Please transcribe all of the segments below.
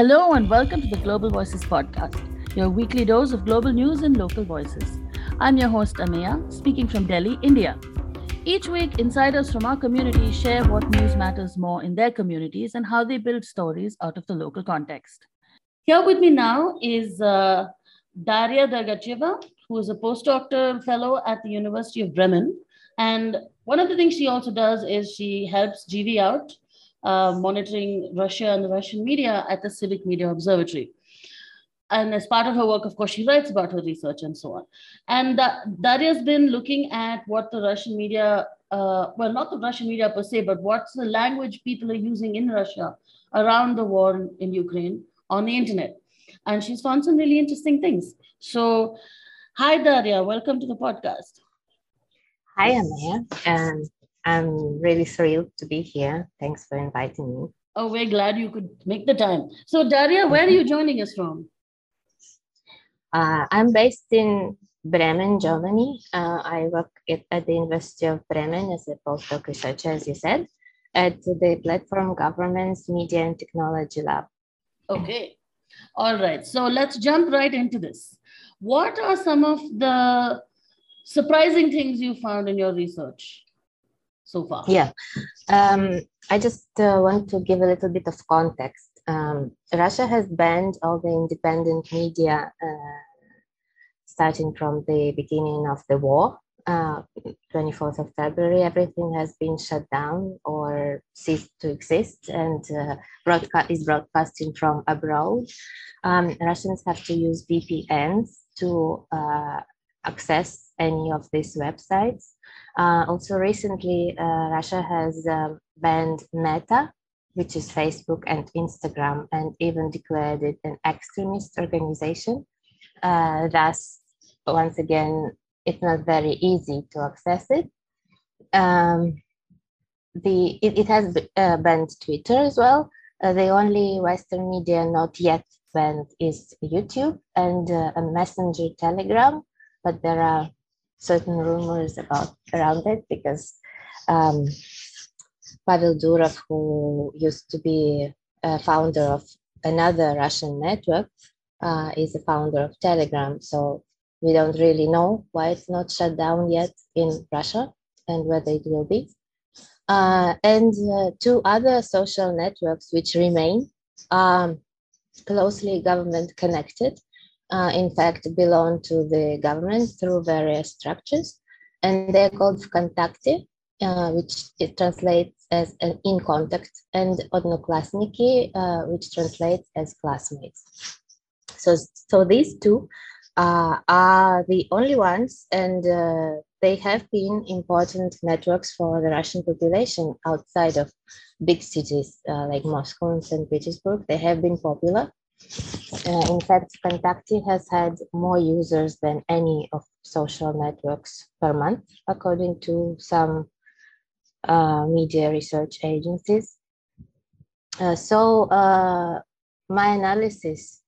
Hello and welcome to the Global Voices podcast, your weekly dose of global news and local voices. I'm your host Ameya, speaking from Delhi, India. Each week, insiders from our community share what news matters more in their communities and how they build stories out of the local context. Here with me now is uh, Daria Dergacheva, who is a postdoctoral fellow at the University of Bremen. And one of the things she also does is she helps GV out, uh, monitoring Russia and the Russian media at the Civic Media Observatory. And as part of her work, of course, she writes about her research and so on. And Daria's been looking at what the Russian media, uh, well, not the Russian media per se, but what's the language people are using in Russia around the war in, in Ukraine on the internet. And she's found some really interesting things. So, hi, Daria, welcome to the podcast. Hi, Ameya, And I'm really thrilled to be here. Thanks for inviting me. Oh, we're glad you could make the time. So, Daria, where are you joining us from? Uh, I'm based in Bremen, Germany. Uh, I work at, at, the University of Bremen as a postdoc researcher, as you said, at the Platform Governance Media and Technology Lab. Okay. All right. So let's jump right into this. What are some of the surprising things you found in your research so far? Yeah. Um, I just uh, want to give a little bit of context um, Russia has banned all the independent media uh, starting from the beginning of the war. Uh, 24th of February, everything has been shut down or ceased to exist and uh, broadcast is broadcasting from abroad. Um, Russians have to use VPNs to uh, access any of these websites. Uh, also, recently, uh, Russia has um, banned Meta, which is Facebook and Instagram, and even declared it an extremist organization. Uh, thus, once again, it's not very easy to access it. Um, the it, it has uh, banned Twitter as well. Uh, the only Western media not yet banned is YouTube and uh, a Messenger Telegram, but there are certain rumors about around it because um, Pavel Durov, who used to be a founder of another Russian network, uh, is the founder of Telegram. So we don't really know why it's not shut down yet in Russia and whether it will be. Uh, and uh, two other social networks which remain um, closely government connected, uh, in fact, belong to the government through various structures. And they're called Vkontakte, uh, which it translates as an in contact, and Odnoklassniki, uh, which translates as classmates. So, so these two uh, are the only ones, and uh, they have been important networks for the Russian population outside of big cities uh, like Moscow and St. Petersburg. They have been popular. Uh, in fact, Vkontakte has had more users than any of social networks per month, according to some uh, media research agencies. Uh, so uh, my analysis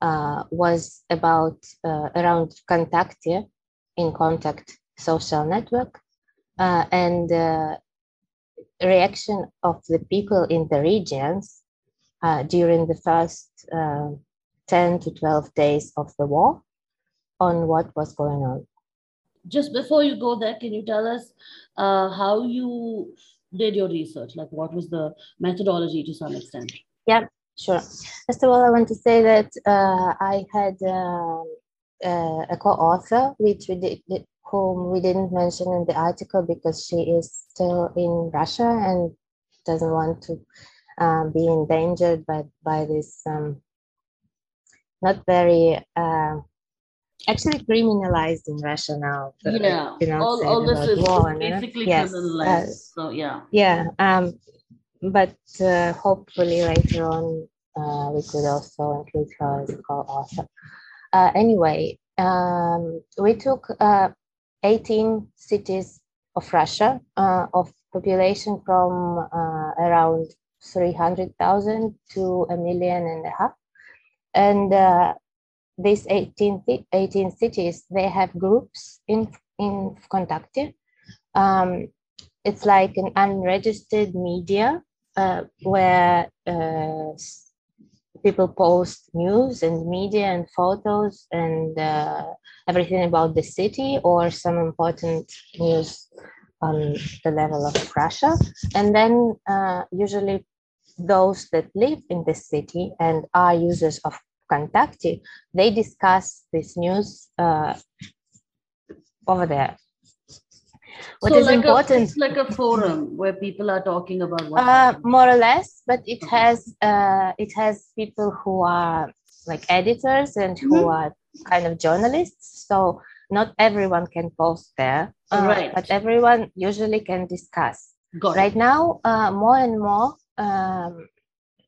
uh, was about uh, around Vkontakte in contact social network and reaction of the people in the regions during the first 10 to 12 days of the war on what was going on just before you go there, can you tell us uh, how you did your research? Like, what was the methodology to some extent? Yeah, sure. First of all, I want to say that uh, I had um, uh, a co-author, which we did, whom we didn't mention in the article because she is still in Russia and doesn't want to um, be endangered by by this um, not very uh, actually criminalized in Russia now. Yeah, you know, all, all this is war, basically yes. criminalized. Uh, so yeah. Yeah, um, but uh, hopefully later on uh, we could also include her as a co-author. Uh, anyway, um, we took uh, 18 cities of Russia uh, of population from uh, around 300,000 to a million and a half. And uh, these 18, 18 cities, they have groups in, in Vkontakte. Um, it's like an unregistered media uh, where uh, people post news and media and photos and uh, everything about the city or some important news on the level of Russia. And then uh, usually those that live in the city and are users of Kontakte, they discuss this news uh, over there. What so is like important? A, it's like a forum where people are talking about what. Uh, more or less, but it okay. has uh, it has people who are like editors and mm-hmm. who are kind of journalists. So not everyone can post there, uh, right? But everyone usually can discuss. Got right it. now, uh, more and more um,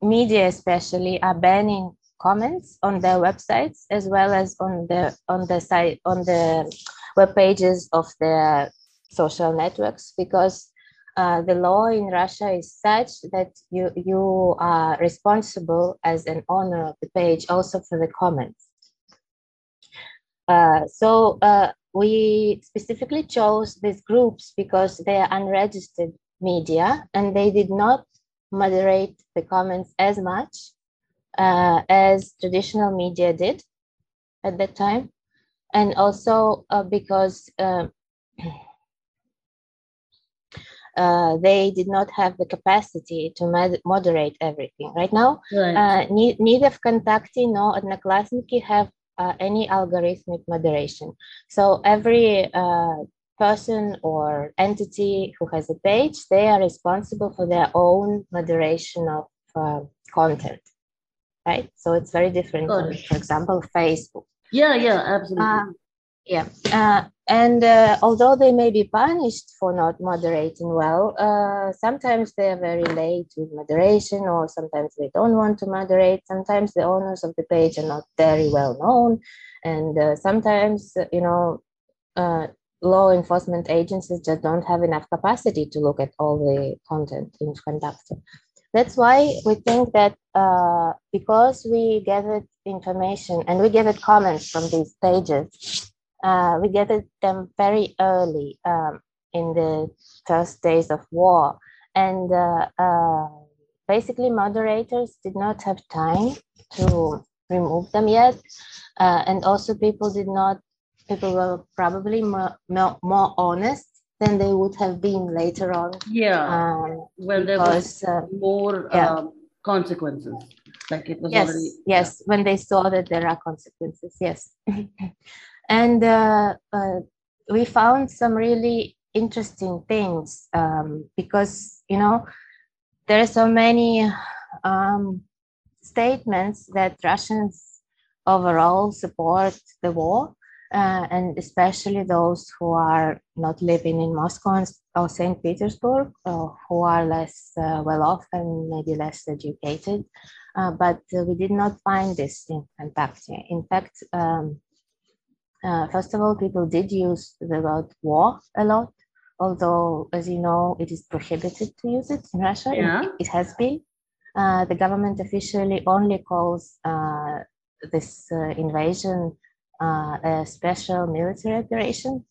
media, especially, are banning comments on their websites as well as on the on the site on the web pages of their social networks because uh, the law in Russia is such that you you are responsible as an owner of the page also for the comments. Uh, so uh, we specifically chose these groups because they are unregistered media and they did not moderate the comments as much uh, as traditional media did at that time, and also uh, because. Uh, uh, they did not have the capacity to mod- moderate everything. Right now, right. Uh, ne- neither Kontakte nor Odnoklassniki have uh, any algorithmic moderation. So every uh, person or entity who has a page, they are responsible for their own moderation of uh, content, right? So it's very different from, for example, Facebook. Yeah, yeah, absolutely. Uh, yeah, uh, and uh, although they may be punished for not moderating well, uh, sometimes they are very late with moderation, or sometimes they don't want to moderate. Sometimes the owners of the page are not very well known, and uh, sometimes you know uh, law enforcement agencies just don't have enough capacity to look at all the content in Kontakte. That's why we think that uh, because we gathered information and we gathered comments from these pages uh, we gathered them very early um, in the first days of war. And uh, uh, basically, moderators did not have time to remove them yet. Uh, and also, people did not, people were probably more, more, honest than they would have been later on. Yeah. Um, well, there was uh, more yeah. um, consequences. Like it was yes, already. Yes, yeah. when they saw that there are consequences. Yes. And uh, uh, we found some really interesting things um, because, you know, there are so many um, statements that Russians overall support the war, uh, and especially those who are not living in Moscow or St. Petersburg, uh, who are less uh, well off and maybe less educated. Uh, but we did not find this in Kontakte. In fact, um, uh, first of all, people did use the word war a lot, although, as you know, it is prohibited to use it in Russia. Yeah. It, it has been. Uh, the government officially only calls uh, this uh, invasion uh, a special military operation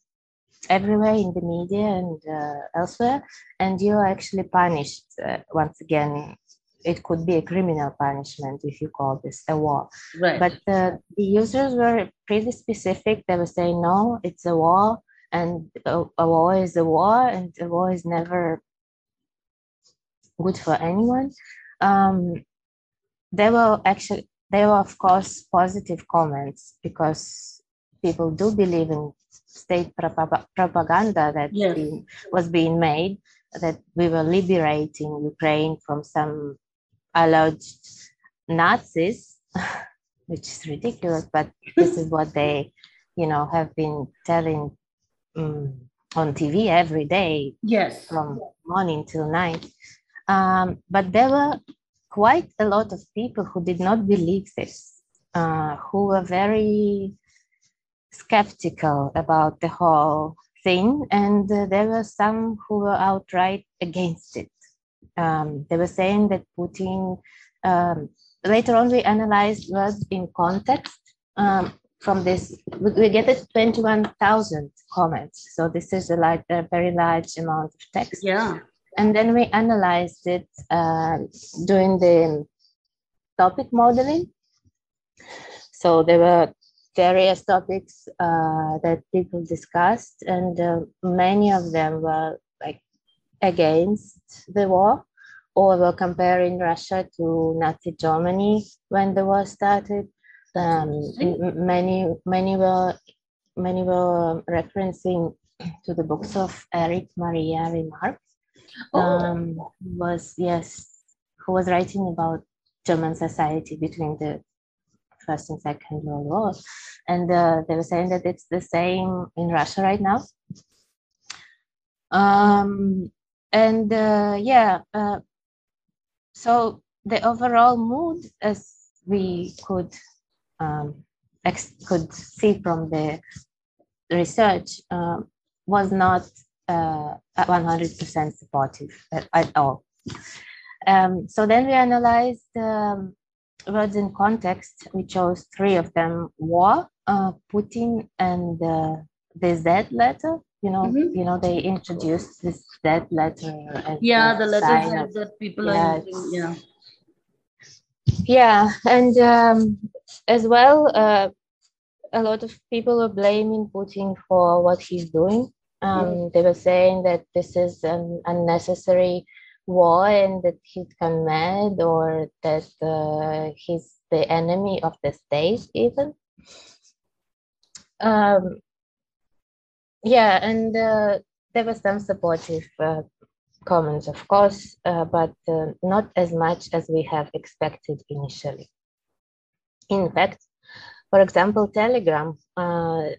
everywhere in the media and uh, elsewhere, and you are actually punished once again it could be a criminal punishment if you call this a war. Right. But uh, the users were pretty specific. They were saying, no, it's a war, and a, a, war is a war, and a war is never good for anyone. Um, there were actually, there were, of course, positive comments because people do believe in state propaganda that yes. being, was being made that we were liberating Ukraine from some alleged Nazis, which is ridiculous, but this is what they, you know, have been telling um, on TV every day. Yes. From morning till night. Um, but there were quite a lot of people who did not believe this, uh, who were very skeptical about the whole thing, and uh, there were some who were outright against it um, they were saying that Putin, um, later on we analyzed words in context um, from this, we get 21,000 comments. So this is a, like, a very large amount of text. Yeah. And then we analyzed it uh, during the topic modeling. So there were various topics uh, that people discussed, and uh, many of them were against the war or were comparing Russia to Nazi Germany when the war started. Um, many many were many were referencing to the books of Erich Maria Remarque. Oh. Um, was yes, who was writing about German society between the First and Second World War, and uh, they were saying that it's the same in Russia right now. Um, and uh, yeah, uh, so the overall mood, as we could um, could see from the research, uh, was not uh, 100% supportive at, at all. Um, so then we analyzed um, words in context. We chose three of them: war, uh, Putin, and uh, the Z letter. You know, mm-hmm. you know, they introduced this dead letter. yeah, the letters that people yeah, are using. Yeah. Yeah, and um, as well, uh, a lot of people are blaming Putin for what he's doing. Um, mm-hmm. They were saying that this is an unnecessary war and that he's gone mad or that uh, he's the enemy of the state, even. Um, yeah, and uh, there were some supportive uh, comments, of course, uh, but uh, not as much as we have expected initially. In fact, for example, Telegram uh,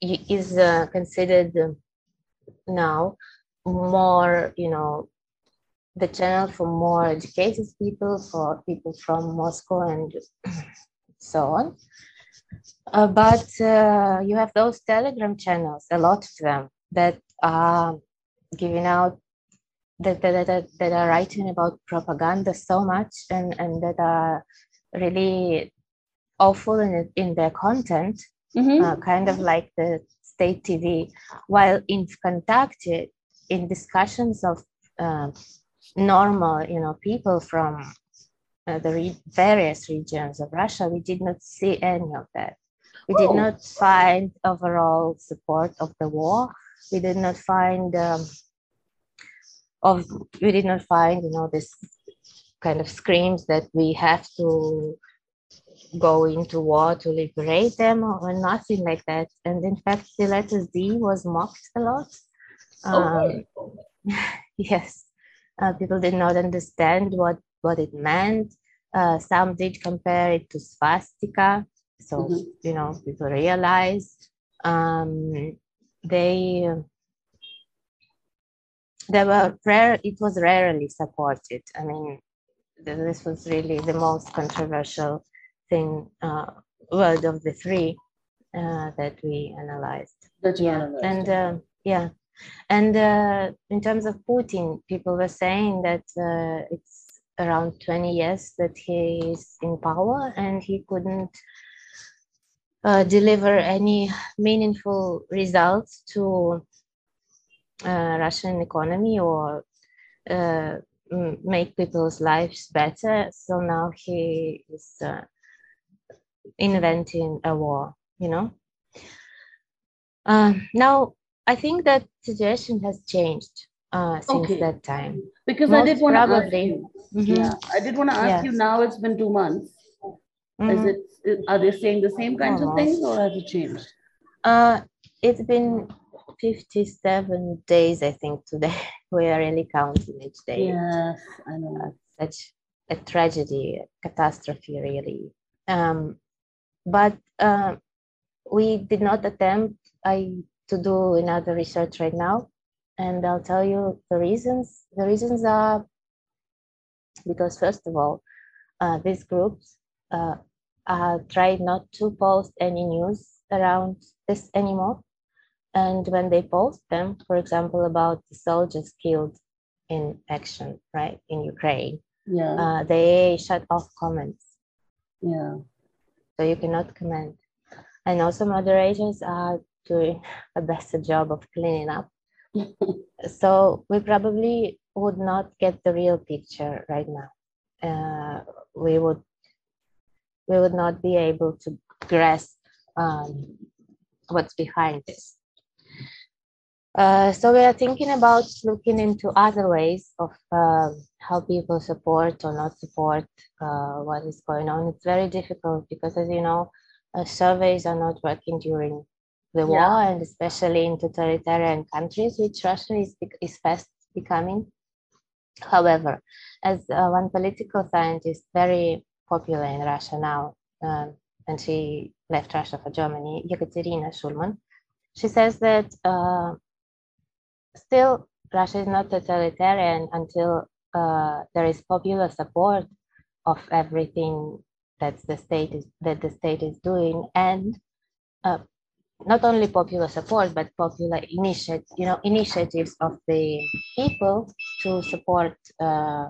is uh, considered now more, you know, the channel for more educated people, for people from Moscow and so on. Uh, but uh, you have those Telegram channels, a lot of them, that are giving out that, that, that, that are writing about propaganda so much and, and that are really awful in, in their content, mm-hmm. uh, kind of like the state TV, while in contact in discussions of uh, normal, you know, people from uh, the re- various regions of Russia, we did not see any of that. We did oh. not find overall support of the war. We did not find um, of we did not find you know this kind of screams that we have to go into war to liberate them or nothing like that. And in fact, the letter D was mocked a lot. Um, yes, uh, people did not understand what, what it meant. Uh, some did compare it to swastika. So, mm-hmm. you know, people realized um, they they were rare it was rarely supported i mean this was really the most controversial thing uh, word of the three uh, that we analyzed that yeah analyzed. and uh, yeah and uh, in terms of putin people were saying that uh, it's around 20 years that he is in power and he couldn't uh, deliver any meaningful results to uh, Russian economy or uh, make people's lives better. So now he is uh, inventing a war, you know. Um, now I think that situation has changed uh, since okay. that time. Because Most I did want to ask you. Mm-hmm. Yeah, I did want to ask yes. you. Now it's been two months. Mm-hmm. Is it? Are they saying the same kinds Almost. of things, or has it changed? Uh, it's been 57 days, I think, today. we are really counting each day. Yes, I know. Uh, such a tragedy, a catastrophe, really. Um, but uh, we did not attempt I, to do another research right now. And I'll tell you the reasons. The reasons are because, first of all, uh, these groups uh, tried not to post any news around this anymore and when they post them, for example, about the soldiers killed in action, right, in Ukraine, yeah, uh, they shut off comments. Yeah. So you cannot comment. And also moderators are doing a better job of cleaning up. so we probably would not get the real picture right now. Uh, we would we would not be able to grasp um, what's behind this. Uh, so we are thinking about looking into other ways of uh, how people support or not support uh, what is going on. It's very difficult because, as you know, uh, surveys are not working during the yeah. war, and especially in totalitarian countries, which Russia is is fast becoming. However, as uh, one political scientist, very popular in Russia now, um, and she left Russia for Germany, Yekaterina Schulman, she says that uh, still Russia is not totalitarian until uh, there is popular support of everything that the state is that the state is doing, and uh, not only popular support but popular initiative, you know, initiatives of the people to support uh,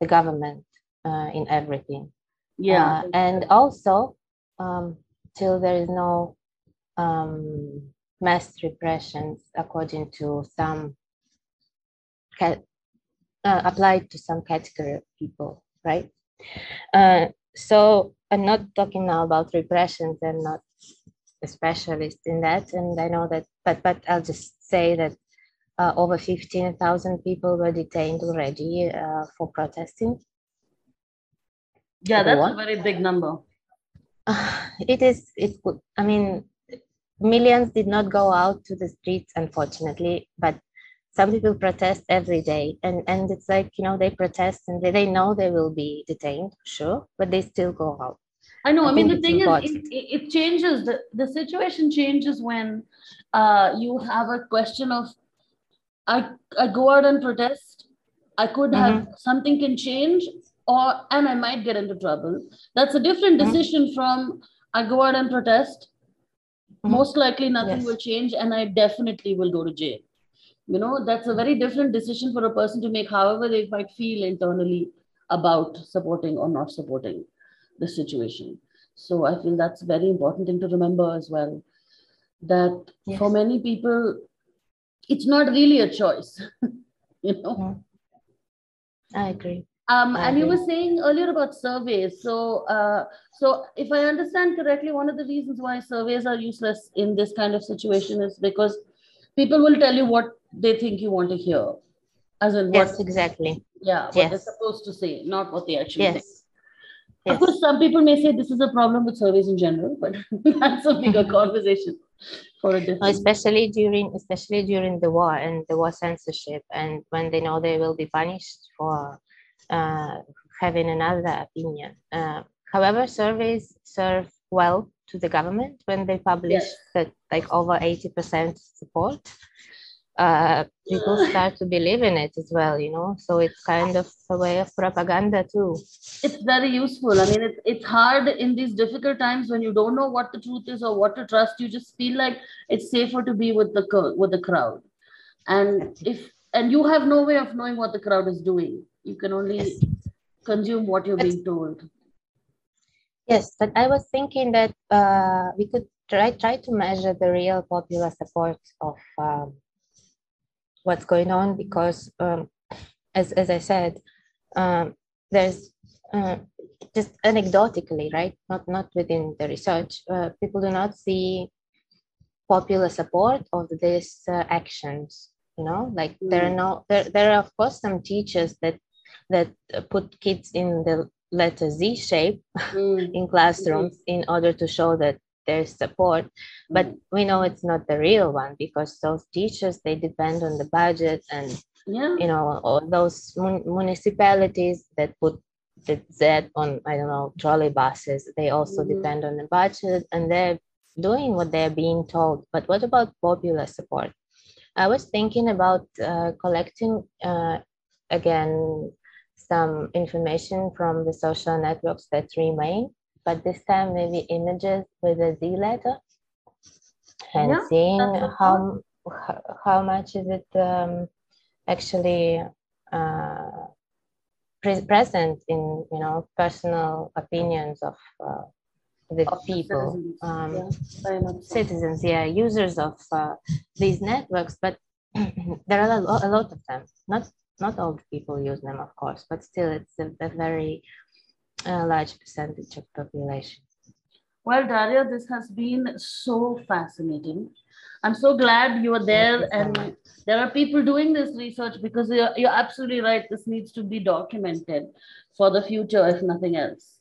the government uh, in everything. Yeah, uh, and also um, till there is no um, mass repressions according to some uh, applied to some category of people, right? Uh, so I'm not talking now about repressions. I'm not a specialist in that, and I know that. But but I'll just say that uh, over 15,000 people were detained already uh, for protesting. Yeah, that's a very big number. it is. It could. I mean, millions did not go out to the streets, unfortunately, but some people protest every day and and it's like you know they protest and they, they know they will be detained sure but they still go out i know i, I mean the thing important. is it, it, changes the, the situation changes when uh, you have a question of i i go out and protest i could have mm-hmm. something can change or and i might get into trouble that's a different mm-hmm. decision mm-hmm. from i go out and protest Mm-hmm. most likely nothing yes. will change and i definitely will go to jail you know that's a very different decision for a person to make however they might feel internally about supporting or not supporting the situation so i feel that's very important thing to remember as well that yes. for many people it's not really a choice you know mm-hmm. i agree um, and you were saying earlier about surveys. So, uh, so if I understand correctly, one of the reasons why surveys are useless in this kind of situation is because people will tell you what they think you want to hear, as in yes, what exactly. Yeah, what yes. they're supposed to say, not what they actually yes. think. Yes. Of course, some people may say this is a problem with surveys in general, but that's a bigger conversation for a different. Especially during, especially during the war and the war censorship, and when they know they will be punished for uh, having another opinion. Uh, however, surveys serve well to the government when they publish yes. that like over 80% support. Uh, people start to believe in it as well, you know. So it's kind of a way of propaganda too. It's very useful. I mean, it's it's hard in these difficult times when you don't know what the truth is or what to trust. You just feel like it's safer to be with the with the crowd, and if and you have no way of knowing what the crowd is doing you can only yes. consume what you're being told yes but i was thinking that uh, we could try try to measure the real popular support of um, what's going on because um, as, as i said um, there's uh, just anecdotally right not not within the research uh, people do not see popular support of these uh, actions you know like mm. there are no there, there are of course some teachers that that put kids in the letter Z shape mm. in classrooms mm. in order to show that there's support. But mm. we know it's not the real one because those teachers they depend on the budget and yeah. you know all those mun- municipalities that put the Z on I don't know trolley buses. They also mm-hmm. depend on the budget and they're doing what they're being told. But what about popular support? I was thinking about uh, collecting uh, again some information from the social networks that remain, but this time maybe images with a Z letter. And yeah, seeing how, how much is it um, actually uh, pre- present in you know personal opinions of uh, the of people citizens. Um, yeah, citizens yeah users of uh, these networks but there are a, a lot of them. Not not all the people use them, of course, but still, it's a, a very a large percentage of population. Well, Daria, this has been so fascinating. I'm so glad you are there, and there are people doing this research because you're, you're absolutely right. This needs to be documented for the future, if nothing else.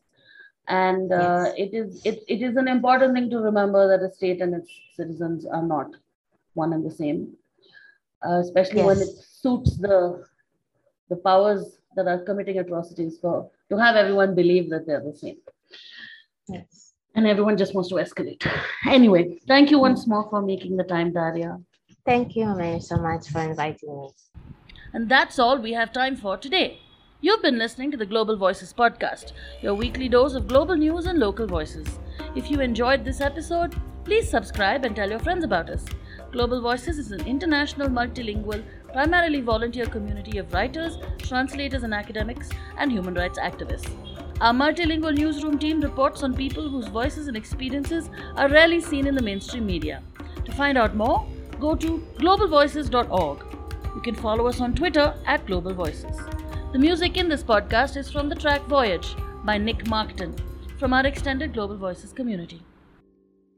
And uh, yes. it is it, it is an important thing to remember that a state and its citizens are not one and the same, uh, especially yes. when it suits the the powers that are committing atrocities for to have everyone believe that they're the same. Yes and everyone just wants to escalate. Anyway, thank you once more for making the time, Daria. Thank you, May, so much for inviting me. And that's all we have time for today. You've been listening to the Global Voices podcast, your weekly dose of global news and local voices. If you enjoyed this episode, please subscribe and tell your friends about us. Global Voices is an international, multilingual, primarily volunteer community of writers, translators, and academics, and human rights activists. Our multilingual newsroom team reports on people whose voices and experiences are rarely seen in the mainstream media. To find out more, go to globalvoices.org. You can follow us on Twitter at Global Voices. The music in this podcast is from the track Voyage by Nick Markton from our extended Global Voices community.